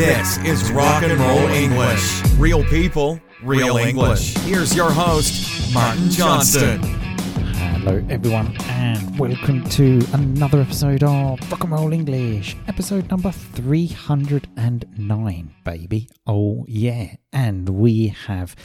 This is Rock and Roll English. Real people, real English. Here's your host, Martin Johnston. Hello, everyone, and welcome to another episode of Rock and Roll English, episode number 309, baby. Oh, yeah. And we have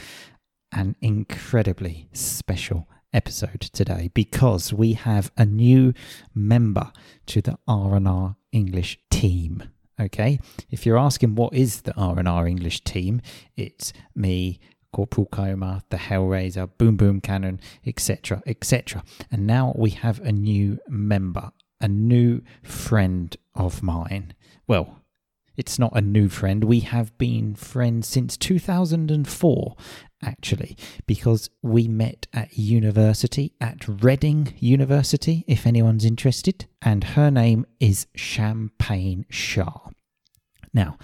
an incredibly special episode today because we have a new member to the R&R English team. Okay, if you're asking what is the R&R English team, it's me, Corporal Coma, the Hellraiser, Boom Boom Cannon, etc., etc. And now we have a new member, a new friend of mine. Well, it's not a new friend. We have been friends since 2004, actually, because we met at university, at Reading University, if anyone's interested. And her name is Champagne Shah. Now,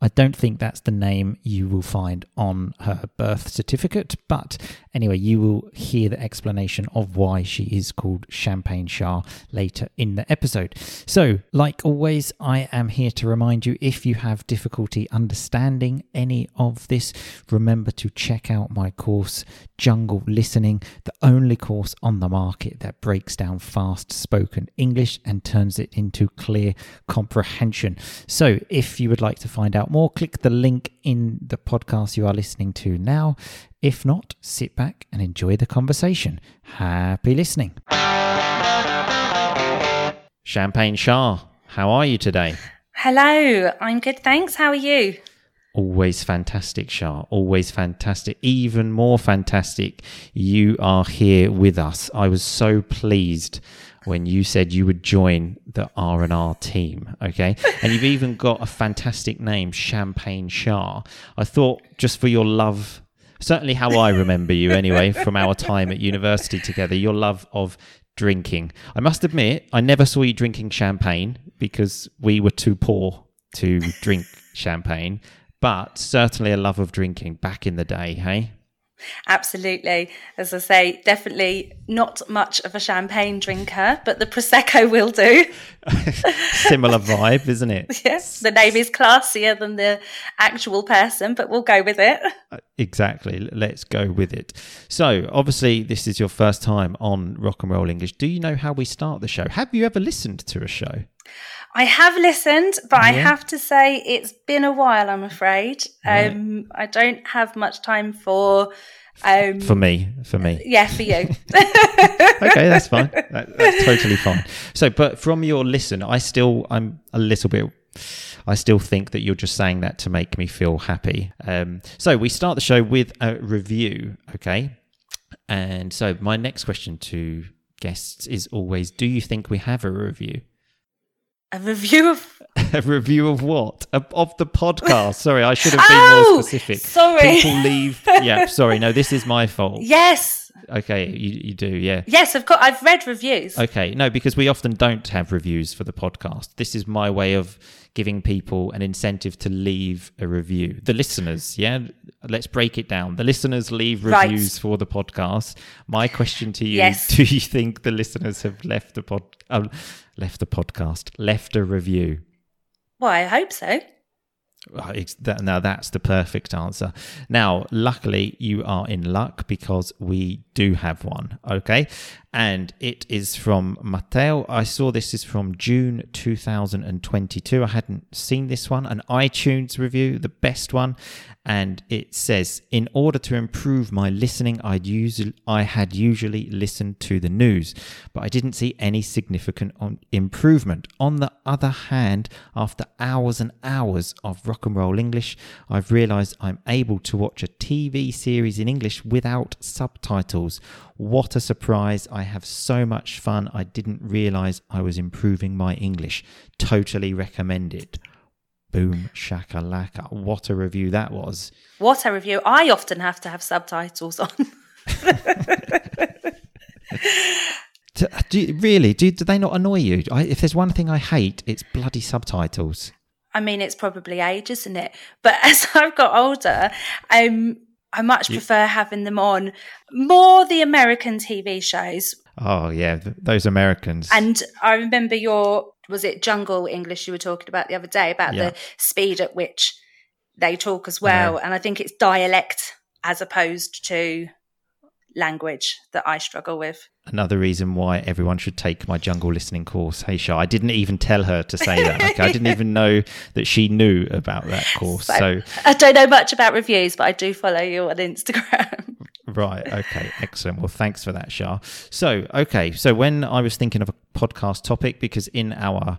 I don't think that's the name you will find on her birth certificate, but anyway, you will hear the explanation of why she is called Champagne Shah later in the episode. So, like always, I am here to remind you if you have difficulty understanding any of this, remember to check out my course, Jungle Listening, the only course on the market that breaks down fast spoken English and turns it into clear comprehension. So, if you would like to find out more, click the link in the podcast you are listening to now. If not, sit back and enjoy the conversation. Happy listening. Champagne Shah, how are you today? Hello, I'm good, thanks. How are you? Always fantastic, Shah. Always fantastic. Even more fantastic. You are here with us. I was so pleased when you said you would join the R and R team. Okay, and you've even got a fantastic name, Champagne Shah. I thought just for your love, certainly how I remember you anyway from our time at university together, your love of drinking. I must admit, I never saw you drinking champagne because we were too poor to drink champagne. But certainly a love of drinking back in the day, hey? Absolutely. As I say, definitely not much of a champagne drinker, but the Prosecco will do. Similar vibe, isn't it? Yes. The name is classier than the actual person, but we'll go with it. Uh, exactly. Let's go with it. So, obviously, this is your first time on Rock and Roll English. Do you know how we start the show? Have you ever listened to a show? I have listened, but yeah. I have to say it's been a while, I'm afraid. Right. Um, I don't have much time for. Um, for me, for me. Yeah, for you. okay, that's fine. That, that's totally fine. So, but from your listen, I still, I'm a little bit. I still think that you're just saying that to make me feel happy. Um, so we start the show with a review, okay? And so my next question to guests is always: Do you think we have a review? A review of a review of what? Of the podcast. Sorry, I should have been oh, more specific. Sorry. People leave. Yeah, sorry. No, this is my fault. Yes. Okay, you, you do, yeah. Yes, I've got I've read reviews. Okay. No, because we often don't have reviews for the podcast. This is my way of giving people an incentive to leave a review. The listeners, yeah. Let's break it down. The listeners leave reviews right. for the podcast. My question to you: yes. Do you think the listeners have left the pod? Uh, left the podcast, left a review? Well, I hope so. Now that's the perfect answer. Now, luckily, you are in luck because we do have one. Okay, and it is from Matteo. I saw this is from June 2022. I hadn't seen this one, an iTunes review, the best one, and it says, "In order to improve my listening, I'd usually I had usually listened to the news, but I didn't see any significant improvement. On the other hand, after hours and hours of rock and roll English, I've realised I'm able to watch a TV series in English without subtitles." What a surprise. I have so much fun. I didn't realize I was improving my English. Totally recommend it. Boom, shakalaka. What a review that was. What a review. I often have to have subtitles on. do you, really? Do, do they not annoy you? I, if there's one thing I hate, it's bloody subtitles. I mean, it's probably age, isn't it? But as I've got older, um, I much prefer having them on more the American TV shows. Oh yeah, th- those Americans. And I remember your was it jungle English you were talking about the other day about yeah. the speed at which they talk as well. And I think it's dialect as opposed to language that I struggle with. Another reason why everyone should take my jungle listening course. Hey, Shah, I didn't even tell her to say that. Okay? I didn't even know that she knew about that course. So, so, I don't know much about reviews, but I do follow you on Instagram. Right. Okay. Excellent. Well, thanks for that, Shah. So, okay. So, when I was thinking of a podcast topic, because in our,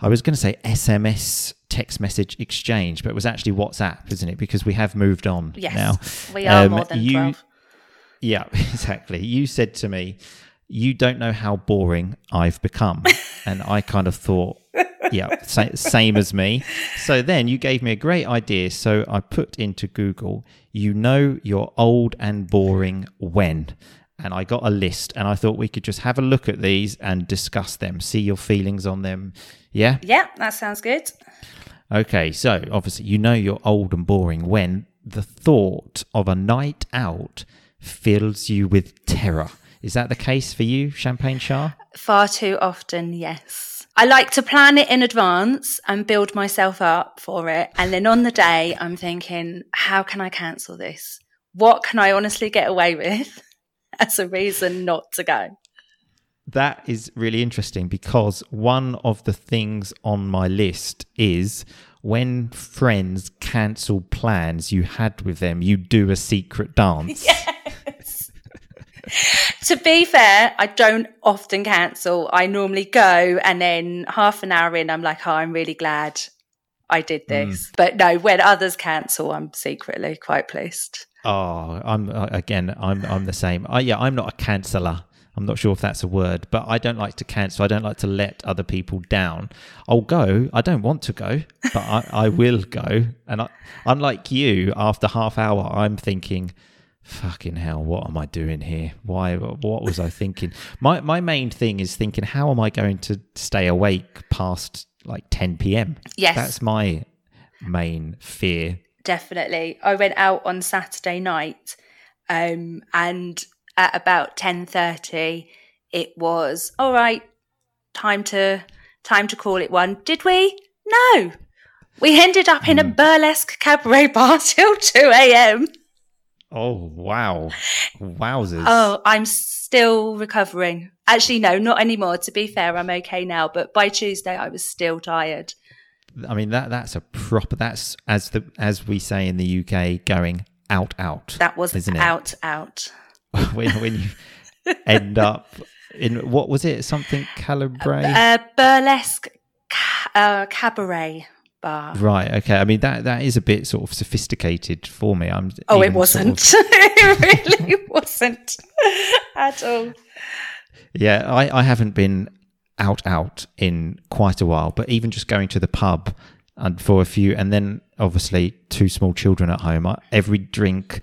I was going to say SMS text message exchange, but it was actually WhatsApp, isn't it? Because we have moved on yes, now. We are um, more than you, 12. Yeah, exactly. You said to me, you don't know how boring I've become. and I kind of thought, yeah, sa- same as me. So then you gave me a great idea. So I put into Google, you know, you're old and boring when. And I got a list, and I thought we could just have a look at these and discuss them, see your feelings on them. Yeah? Yeah, that sounds good. Okay, so obviously, you know you're old and boring when the thought of a night out fills you with terror. Is that the case for you, Champagne Shah? Far too often, yes. I like to plan it in advance and build myself up for it. And then on the day, I'm thinking, how can I cancel this? What can I honestly get away with as a reason not to go? That is really interesting because one of the things on my list is when friends cancel plans you had with them, you do a secret dance. to be fair, I don't often cancel. I normally go and then half an hour in, I'm like, oh, I'm really glad I did hmm. this. Mm. But no, when others cancel, I'm secretly quite pleased. Oh, I'm uh, again, I'm I'm the same. I, yeah, I'm not a canceller. I'm not sure if that's a word, but I don't like to cancel. I don't like to let other people down. I'll go. I don't want to go, but I, I will go. And I, unlike you, after half hour, I'm thinking, fucking hell, what am I doing here? Why? What was I thinking? My my main thing is thinking, how am I going to stay awake past like 10 p.m.? Yes, that's my main fear. Definitely, I went out on Saturday night, um, and at about 10:30, it was all right. Time to time to call it one. Did we? No. We ended up in a hmm. burlesque cabaret bar till 2 a.m. Oh, wow. Wowzers. Oh, I'm still recovering. Actually, no, not anymore. To be fair, I'm okay now. But by Tuesday, I was still tired. I mean, that that's a proper, that's as the as we say in the UK, going out, out. That was isn't out, it? out. when, when you end up in, what was it? Something cabaret? Uh, burlesque ca- uh, cabaret bar. Right. Okay. I mean that that is a bit sort of sophisticated for me. I'm. Oh, it wasn't. Sort of... it really wasn't at all. Yeah, I I haven't been out out in quite a while, but even just going to the pub and for a few, and then obviously two small children at home. I, every drink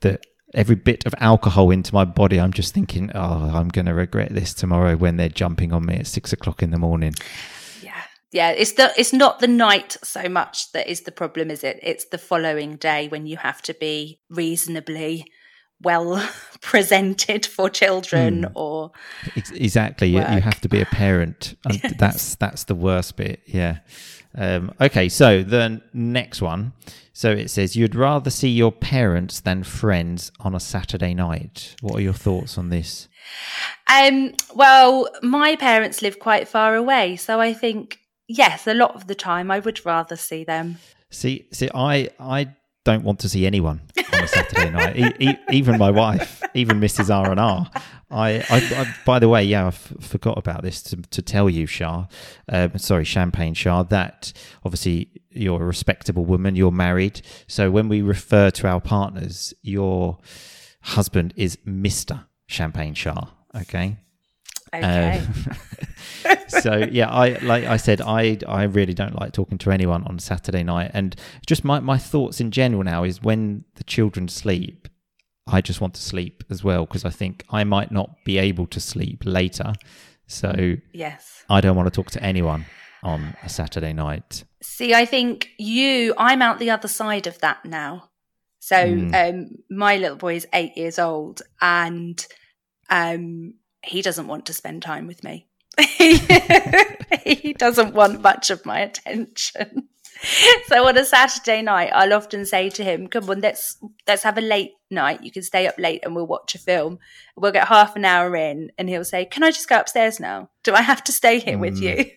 that every bit of alcohol into my body, I'm just thinking, oh, I'm going to regret this tomorrow when they're jumping on me at six o'clock in the morning yeah it's the it's not the night so much that is the problem is it? It's the following day when you have to be reasonably well presented for children mm. or exactly. You, you, have to be a parent. Yes. that's that's the worst bit yeah. Um, okay so the next one. So it says you'd rather see your parents than friends on a saturday night. What are your thoughts on this? Um, well my parents live quite far away so i think yes, a lot of the time I would rather see them. See, see, I, I don't want to see anyone on a Saturday night. E- e- even my wife, even Mrs. R and R. I, I, I, by the way, yeah, I f- forgot about this to, to tell you, Shah. Um, sorry, Champagne Shah. That obviously you're a respectable woman. You're married. So when we refer to our partners, your husband is Mister Champagne Shah. Okay. Okay. Um, so yeah, I like I said, I I really don't like talking to anyone on Saturday night, and just my my thoughts in general now is when the children sleep, I just want to sleep as well because I think I might not be able to sleep later. So yes, I don't want to talk to anyone on a Saturday night. See, I think you, I'm out the other side of that now. So mm. um, my little boy is eight years old, and um, he doesn't want to spend time with me. he, doesn't want much of my attention. So on a Saturday night, I'll often say to him, "Come on, let's let's have a late night. You can stay up late and we'll watch a film. We'll get half an hour in, and he'll say, "Can I just go upstairs now? Do I have to stay here with mm. you?"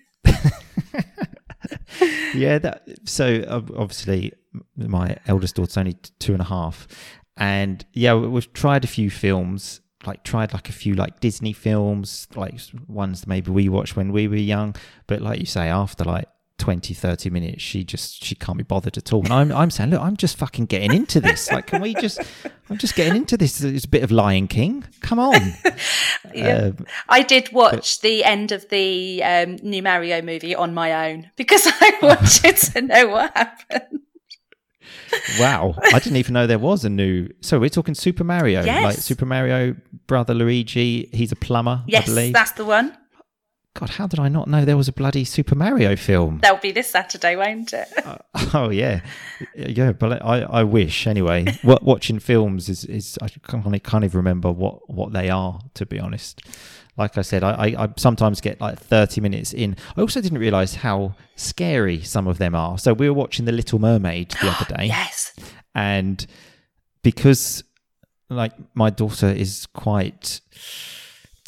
yeah, that. So obviously, my eldest daughter's only two and a half, and yeah, we've tried a few films. Like tried like a few like Disney films, like ones maybe we watched when we were young. But like you say, after like 20, 30 minutes, she just she can't be bothered at all. And I'm I'm saying, look, I'm just fucking getting into this. Like, can we just? I'm just getting into this. It's a bit of Lion King. Come on. Yeah. Um, I did watch the end of the um, new Mario movie on my own because I wanted to know what happened. Wow, I didn't even know there was a new. So we're talking Super Mario, Yes. like Super Mario brother Luigi. He's a plumber, I Yes, that's the one. God, how did I not know there was a bloody Super Mario film? That'll be this Saturday, won't it? Uh, oh yeah, yeah. But I, I wish anyway. Wa- watching films is, is I can't, can't even remember what, what they are to be honest. Like I said, I, I, I sometimes get like thirty minutes in. I also didn't realize how scary some of them are. So we were watching The Little Mermaid the other day. yes. and because like my daughter is quite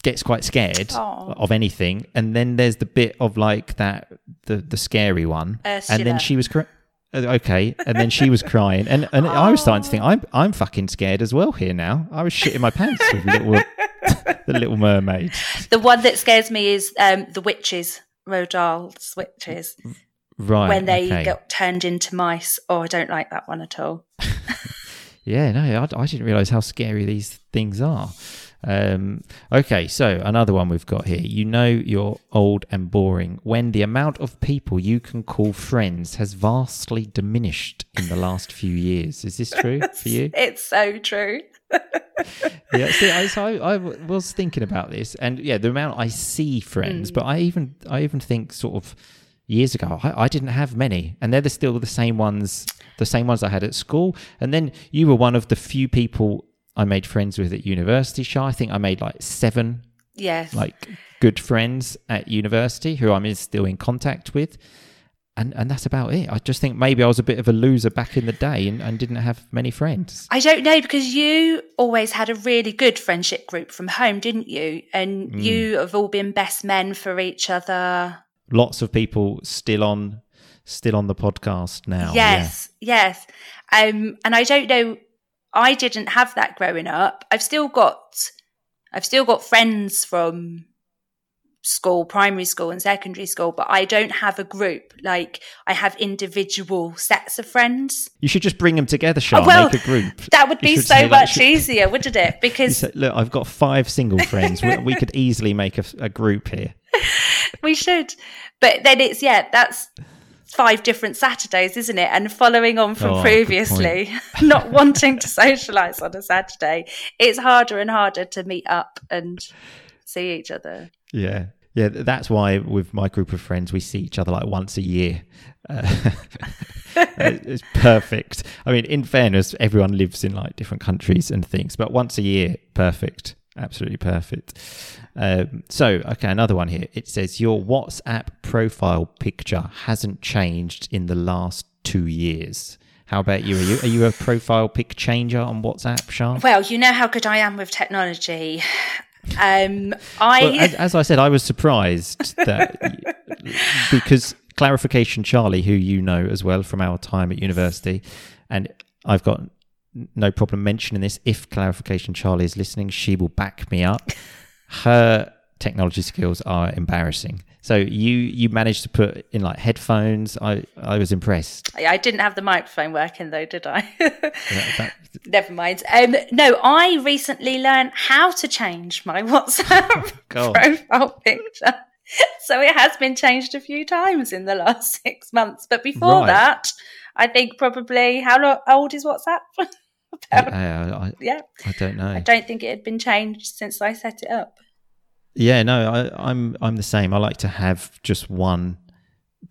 gets quite scared Aw. of anything and then there's the bit of like that the the scary one and then she was cry- uh, okay and then she was crying and and I was starting to think I'm I'm fucking scared as well here now I was shitting my pants with little the little mermaid The one that scares me is um, the witches, Roald Dahl's witches, right when they okay. get turned into mice. Oh, I don't like that one at all. Yeah, no, I, I didn't realize how scary these things are. Um, okay, so another one we've got here. You know you're old and boring when the amount of people you can call friends has vastly diminished in the last few years. Is this true for you? It's so true. yeah, see, I, so I, I was thinking about this, and yeah, the amount I see friends, but I even I even think sort of years ago I, I didn't have many, and they're the, still the same ones, the same ones I had at school. And then you were one of the few people I made friends with at university. Shah, I think I made like seven Yes. like good friends at university who I'm still in contact with. And, and that's about it. I just think maybe I was a bit of a loser back in the day and, and didn't have many friends. I don't know because you always had a really good friendship group from home, didn't you? And Mm. you have all been best men for each other. lots of people still on still on the podcast now. yes, yes. Um, and I don't know. I didn't have that growing up. I've still got, I've still got friends from school, primary school and secondary school, but I don't have a group. Like I have individual sets of friends. You should just bring them together, Sean. Oh, well, make a group. That would be so much should- easier, wouldn't it? Because say, Look, I've got five single friends. we, we could easily make a, a group here. we should. But then it's yeah, that's five different Saturdays, isn't it? And following on from Oh, previously, not wanting to socialise on a Saturday, it's harder and harder to meet up and see each other. Yeah. Yeah, that's why with my group of friends, we see each other like once a year. Uh, it's perfect. I mean, in fairness, everyone lives in like different countries and things, but once a year, perfect. Absolutely perfect. Um, so, okay, another one here. It says your WhatsApp profile picture hasn't changed in the last two years. How about you? Are you are you a profile pic changer on WhatsApp, Sean? Well, you know how good I am with technology. Um, I Well, as, as I said, I was surprised that because clarification, Charlie, who you know as well from our time at university, and I've got no problem mentioning this. If clarification, Charlie is listening, she will back me up. Her technology skills are embarrassing. So you you managed to put in like headphones. I I was impressed. I didn't have the microphone working though, did I? That- that- Never mind. Um, no, I recently learned how to change my WhatsApp God. profile picture. So it has been changed a few times in the last six months. But before Right. that, I think probably how old is WhatsApp? About- I, I, yeah, I don't know. I don't think it had been changed since I set it up. Yeah, no, I, I'm I'm the same. I like to have just one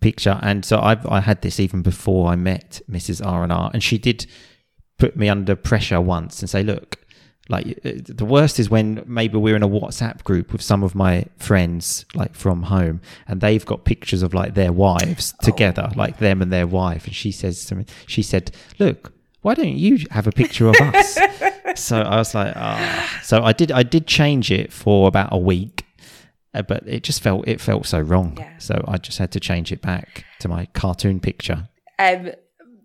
picture, and so I've I had this even before I met Mrs. R and R, and she did put me under pressure once and say, "Look, Like uh, the worst is when maybe we're in a WhatsApp group with some of my friends, like from home, and they've got pictures of like their wives together, like them and their wife. And she says to me, she said, "Look, why don't you have a picture of us?" so I was like, "Ah." So I did. I did change it for about a week, uh, but it just felt it felt so wrong. Yeah. So I just had to change it back to my cartoon picture. Um,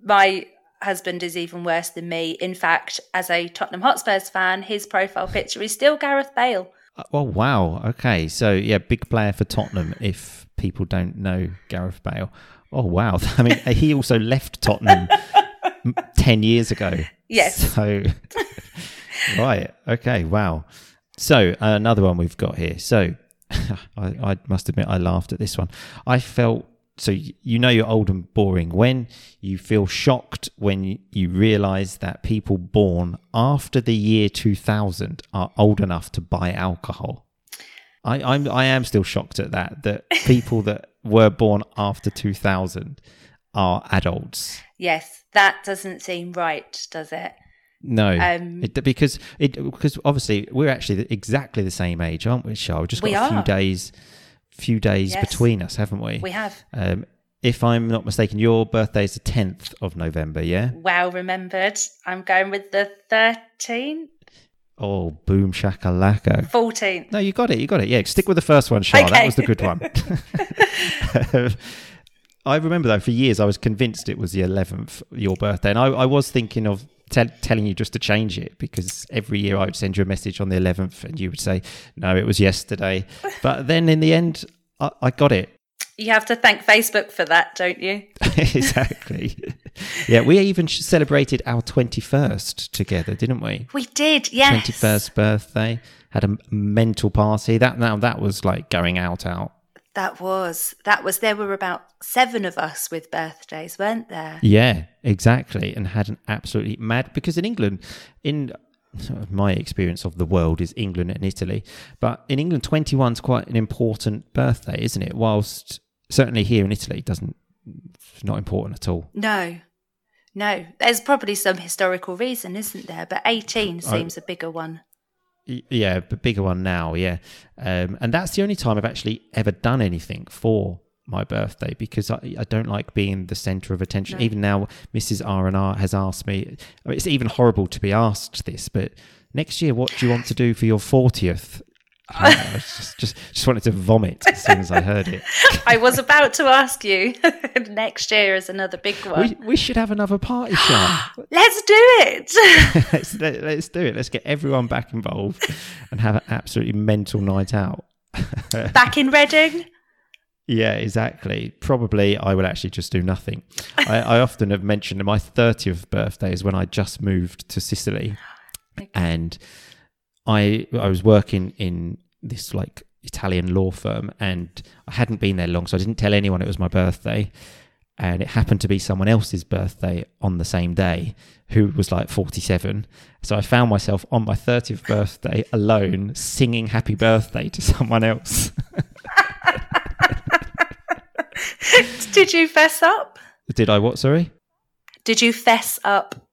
my husband is even worse than me. In fact, as a Tottenham Hotspurs fan, his profile picture is still Gareth Bale. Uh, Oh wow! Okay, so yeah, big player for Tottenham. If people don't know Gareth Bale, oh wow! I mean, he also left Tottenham m- ten years ago. Yes. So right. Okay. Wow. So another one we've got here. So I, I must admit, I laughed at this one. I felt so. You know, you're old and boring when you feel shocked when you, realise that people born after the year 2000 are old enough to buy alcohol. I, I'm I am still shocked at that. That people that were born after 2000 are adults. Yes, that doesn't seem right, does it? No, Um, it, because it because obviously we're actually exactly the same age, aren't we, Char? We've just got We a few are. days, few days Yes. between us, haven't we? We have. Um, if I'm not mistaken, your birthday is the tenth of November, yeah? Well remembered. I'm going with the 13th, Oh, boom shakalaka! 14th. No, you got it. You got it. Yeah, stick with the first one, Char. That was the good one. I remember though, for years I was convinced it was the 11th, your birthday, and I, I was thinking of tell telling you just to change it because every year I would send you a message on the 11th, and you would say, "No, it was yesterday." But then in the end, I, I got it You have to thank Facebook for that, don't you? exactly. yeah, we even celebrated our 21st together, didn't we? We did, yes. 21st birthday. Had a mental party. That now that was like going out out. That was that was there were about seven of us with birthdays, weren't there? Yeah, exactly. And had an absolutely mad because in England, in my experience of the world is England and Italy, but in England, 21 is quite an important birthday, isn't it? Whilst certainly here in Italy, it doesn't it's not important at all. No. No. There's probably some historical reason, isn't there? But 18 seems a bigger one. Yeah, but bigger one now, yeah. Um, and that's the only time I've actually ever done anything for my birthday because I, I don't like being the center of attention. No. Even now, Mrs. R and R has asked me. I mean, it's even horrible to be asked this, but next year, what do you want to do for your fortieth? I just, just just wanted to vomit as soon as I heard it. I was about to ask you. Next year is another big one. We, we should have another party show. Let's do it. let's, let, let's do it. Let's get everyone back involved and have an absolutely mental night out. Back in Reading. Yeah, exactly. Probably I would actually just do nothing. I, I often have mentioned that my 30th birthday is when I just moved to Sicily. And I I was working in this like Italian law firm and I hadn't been there long, so I didn't tell anyone it was my birthday. And it happened to be someone else's birthday on the same day who was like 47. So I found myself on my 30th birthday alone singing happy birthday to someone else. Did you fess up? Did I what, sorry? Did you fess up?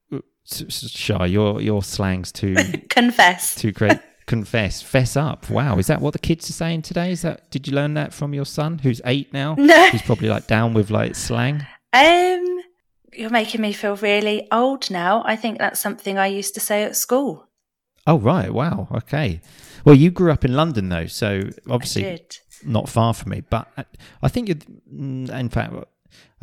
Shy, your your slang's too Confess. too great. Confess, fess up. Wow, is that what the kids are saying today? Is that did you learn that from your son, who's eight now? No. He's probably like down with like slang. Um, you're making me feel really old now. I think that's something I used to say at school. Oh right, wow, okay. Well, you grew up in London though, so obviously not far from me. But I- I think, you're, mm, in fact,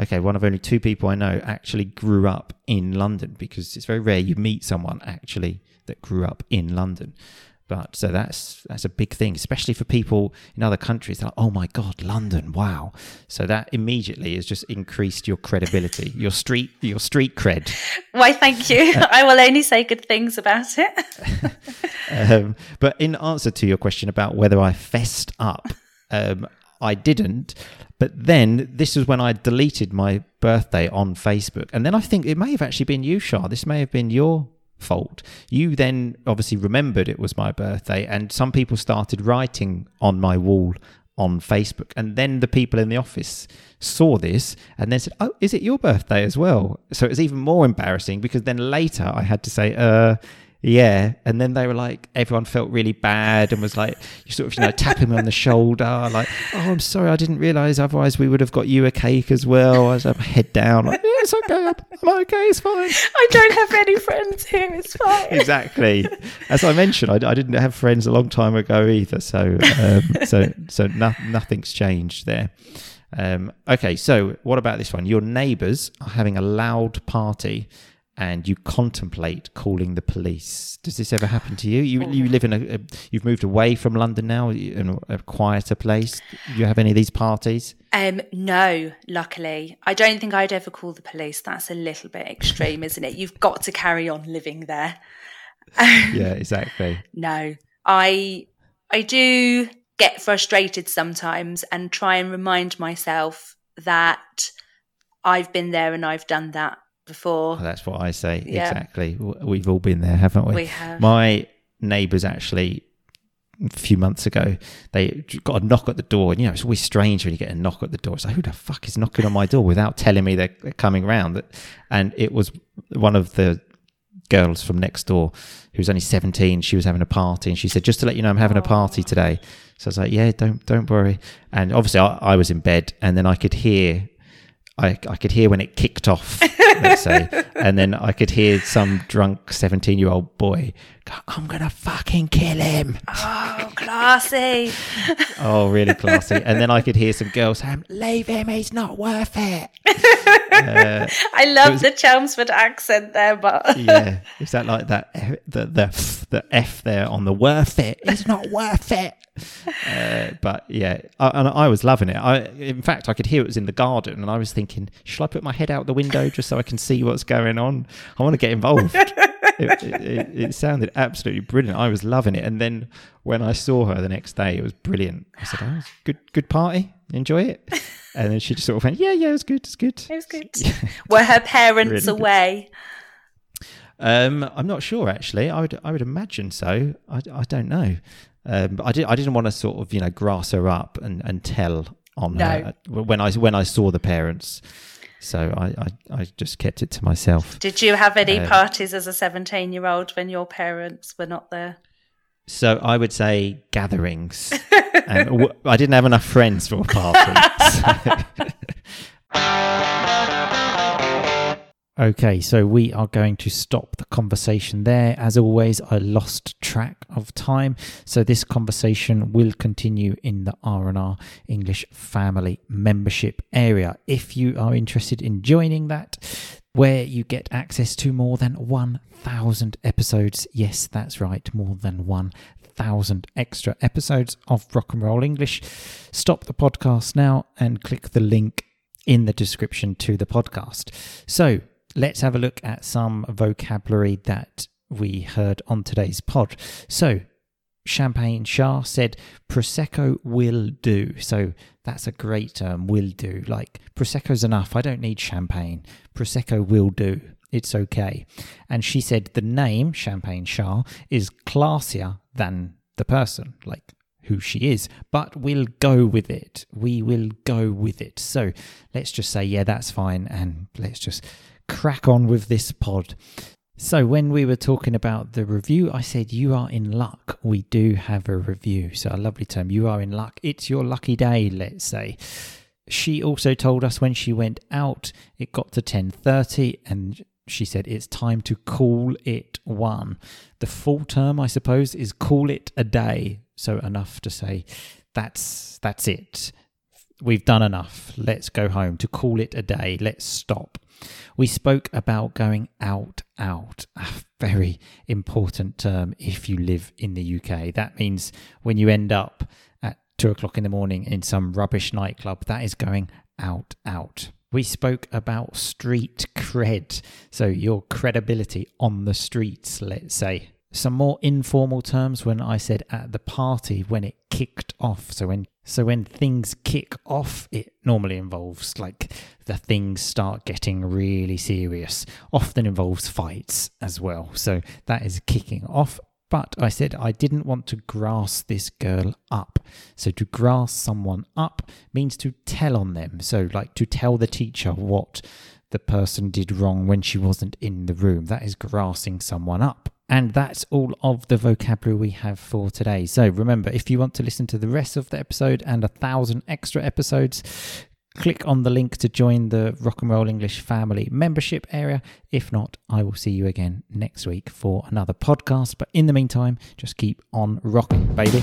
okay, one of only two people I know actually grew up in London because it's very rare you meet someone actually that grew up in London. But so that's that's a big thing, especially for people in other countries. They're like, oh my god, London, wow! So that immediately has just increased your credibility, your street, your street cred. Why, thank you. I will only say good things about it. Um, but in answer to your question about whether I fessed up, um, I didn't. But then this was when I deleted my birthday on Facebook. And then I think it may have actually been you, Shah. This may have been your fault. You then obviously remembered it was my birthday, and some people started writing on my wall on Facebook. And then the people in the office saw this and then said, Oh, is it your birthday as well? So it was even more embarrassing because then later I had to say, uh, Yeah, and then they were like, everyone felt really bad and was like, you sort of, you know, tapping me on the shoulder, like, oh, I'm sorry, I didn't realise. Otherwise, we would have got you a cake as well. I was like, head down, like, yeah, it's okay, I'm, I'm okay, it's fine. I don't have any friends here. It's fine. exactly. As I mentioned, I, I, didn't have friends a long time ago either, so um, so so no, nothing's changed there. Um, okay, so what about this one? Your neighbours are having a loud party and you contemplate calling the police. Does this ever happen to you? You you live in a, a you've moved away from London now in a, a quieter place. Do you have any of these parties? Um, no, luckily, I don't think I'd ever call the police. That's a little bit extreme, isn't it? You've got to carry on living there. yeah, exactly. no, I I do get frustrated sometimes and try and remind myself that I've been there and I've done that before. Oh, that's what I say. Yeah. Exactly. We've all been there, haven't we? We have. My neighbours actually a few months ago, they got a knock at the door. And, you know, it's always strange when you get a knock at the door. It's like, who the fuck is knocking on my door without telling me they're coming round? And it was one of the girls from next door who was only 17. She was having a party and she said, just to let you know, I'm having a party today. So I was like, yeah, don't, don't worry. And obviously I, I was in bed and then I could hear I, I could hear when it kicked off, let's say, and then I could hear some drunk 17 year old boy go, I'm going to fucking kill him. Oh, classy. oh, really classy. And then I could hear some girls saying, Leave him, he's not worth it. Uh, I love was, the Chelmsford accent there, but. yeah. Is that like that? The, the, the F there on the worth it? It's not worth it. Uh, but yeah, I, and I was loving it. I, in fact, I could hear it was in the garden, and I was thinking, should I put my head out the window just so I can see what's going on? I want to get involved. it, it, it, sounded absolutely brilliant. I was loving it, and then when I saw her the next day, it was brilliant. I said, "Oh, good, good party. Enjoy it." And then she just sort of went, "Yeah, yeah, it was good. It's good. It was good." Were her parents really away? Um, I'm not sure actually. I would I would imagine so. I, I don't know. Um, I did I didn't want to sort of you know grass her up and, and tell on no. her when I when I saw the parents. So I, I, I just kept it to myself. Did you have any uh, parties as a 17 year old when your parents were not there? So I would say gatherings. and w- I didn't have enough friends for a party. Okay, so we are going to stop the conversation there. As always, I lost track of time, so this conversation will continue in the R&R English Family membership area. If you are interested in joining that, where you get access to more than 1,000 episodes. Yes, that's right, more than 1,000 extra episodes of Rock and Roll English. Stop the podcast now and click the link in the description to the podcast. So, let's have a look at some vocabulary that we heard on today's pod. So, Champagne Shah said, Prosecco will do. So, that's a great term, will do. Like, Prosecco's enough. I don't need champagne. Prosecco will do. It's okay. And she said, the name, Champagne Shah, is classier than the person. Like, who she is, but we'll go with it. We will go with it. So let's just say, yeah, that's fine, and let's just crack on with this pod. So, when we were talking about the review, I said, You are in luck. We do have a review. So, a lovely term. You are in luck. It's your lucky day, let's say. She also told us when she went out, it got to 10:30 and she said it's time to call it one. The full term, I suppose, is call it a day. So enough to say that's that's it. We've done enough. Let's go home. To call it a day. Let's stop. We spoke about going out, out, a very important term if you live in the UK. That means when you end up at two o'clock in the morning in some rubbish nightclub, that is going out, out. We spoke about street cred, so your credibility on the streets, let's say some more informal terms when I said at the party when it kicked off. So when so when things kick off, it normally involves like the things start getting really serious. Often involves fights as well. So that is kicking off. But I said I didn't want to grass this girl up. So to grass someone up means to tell on them. So like to tell the teacher what the person did wrong when she wasn't in the room. That is grassing someone up. And that's all of the vocabulary we have for today. So remember, if you want to listen to the rest of the episode and a thousand extra episodes, click on the link to join the Rock and Roll English family membership area. If not, I will see you again next week for another podcast. But in the meantime, just keep on rocking, baby.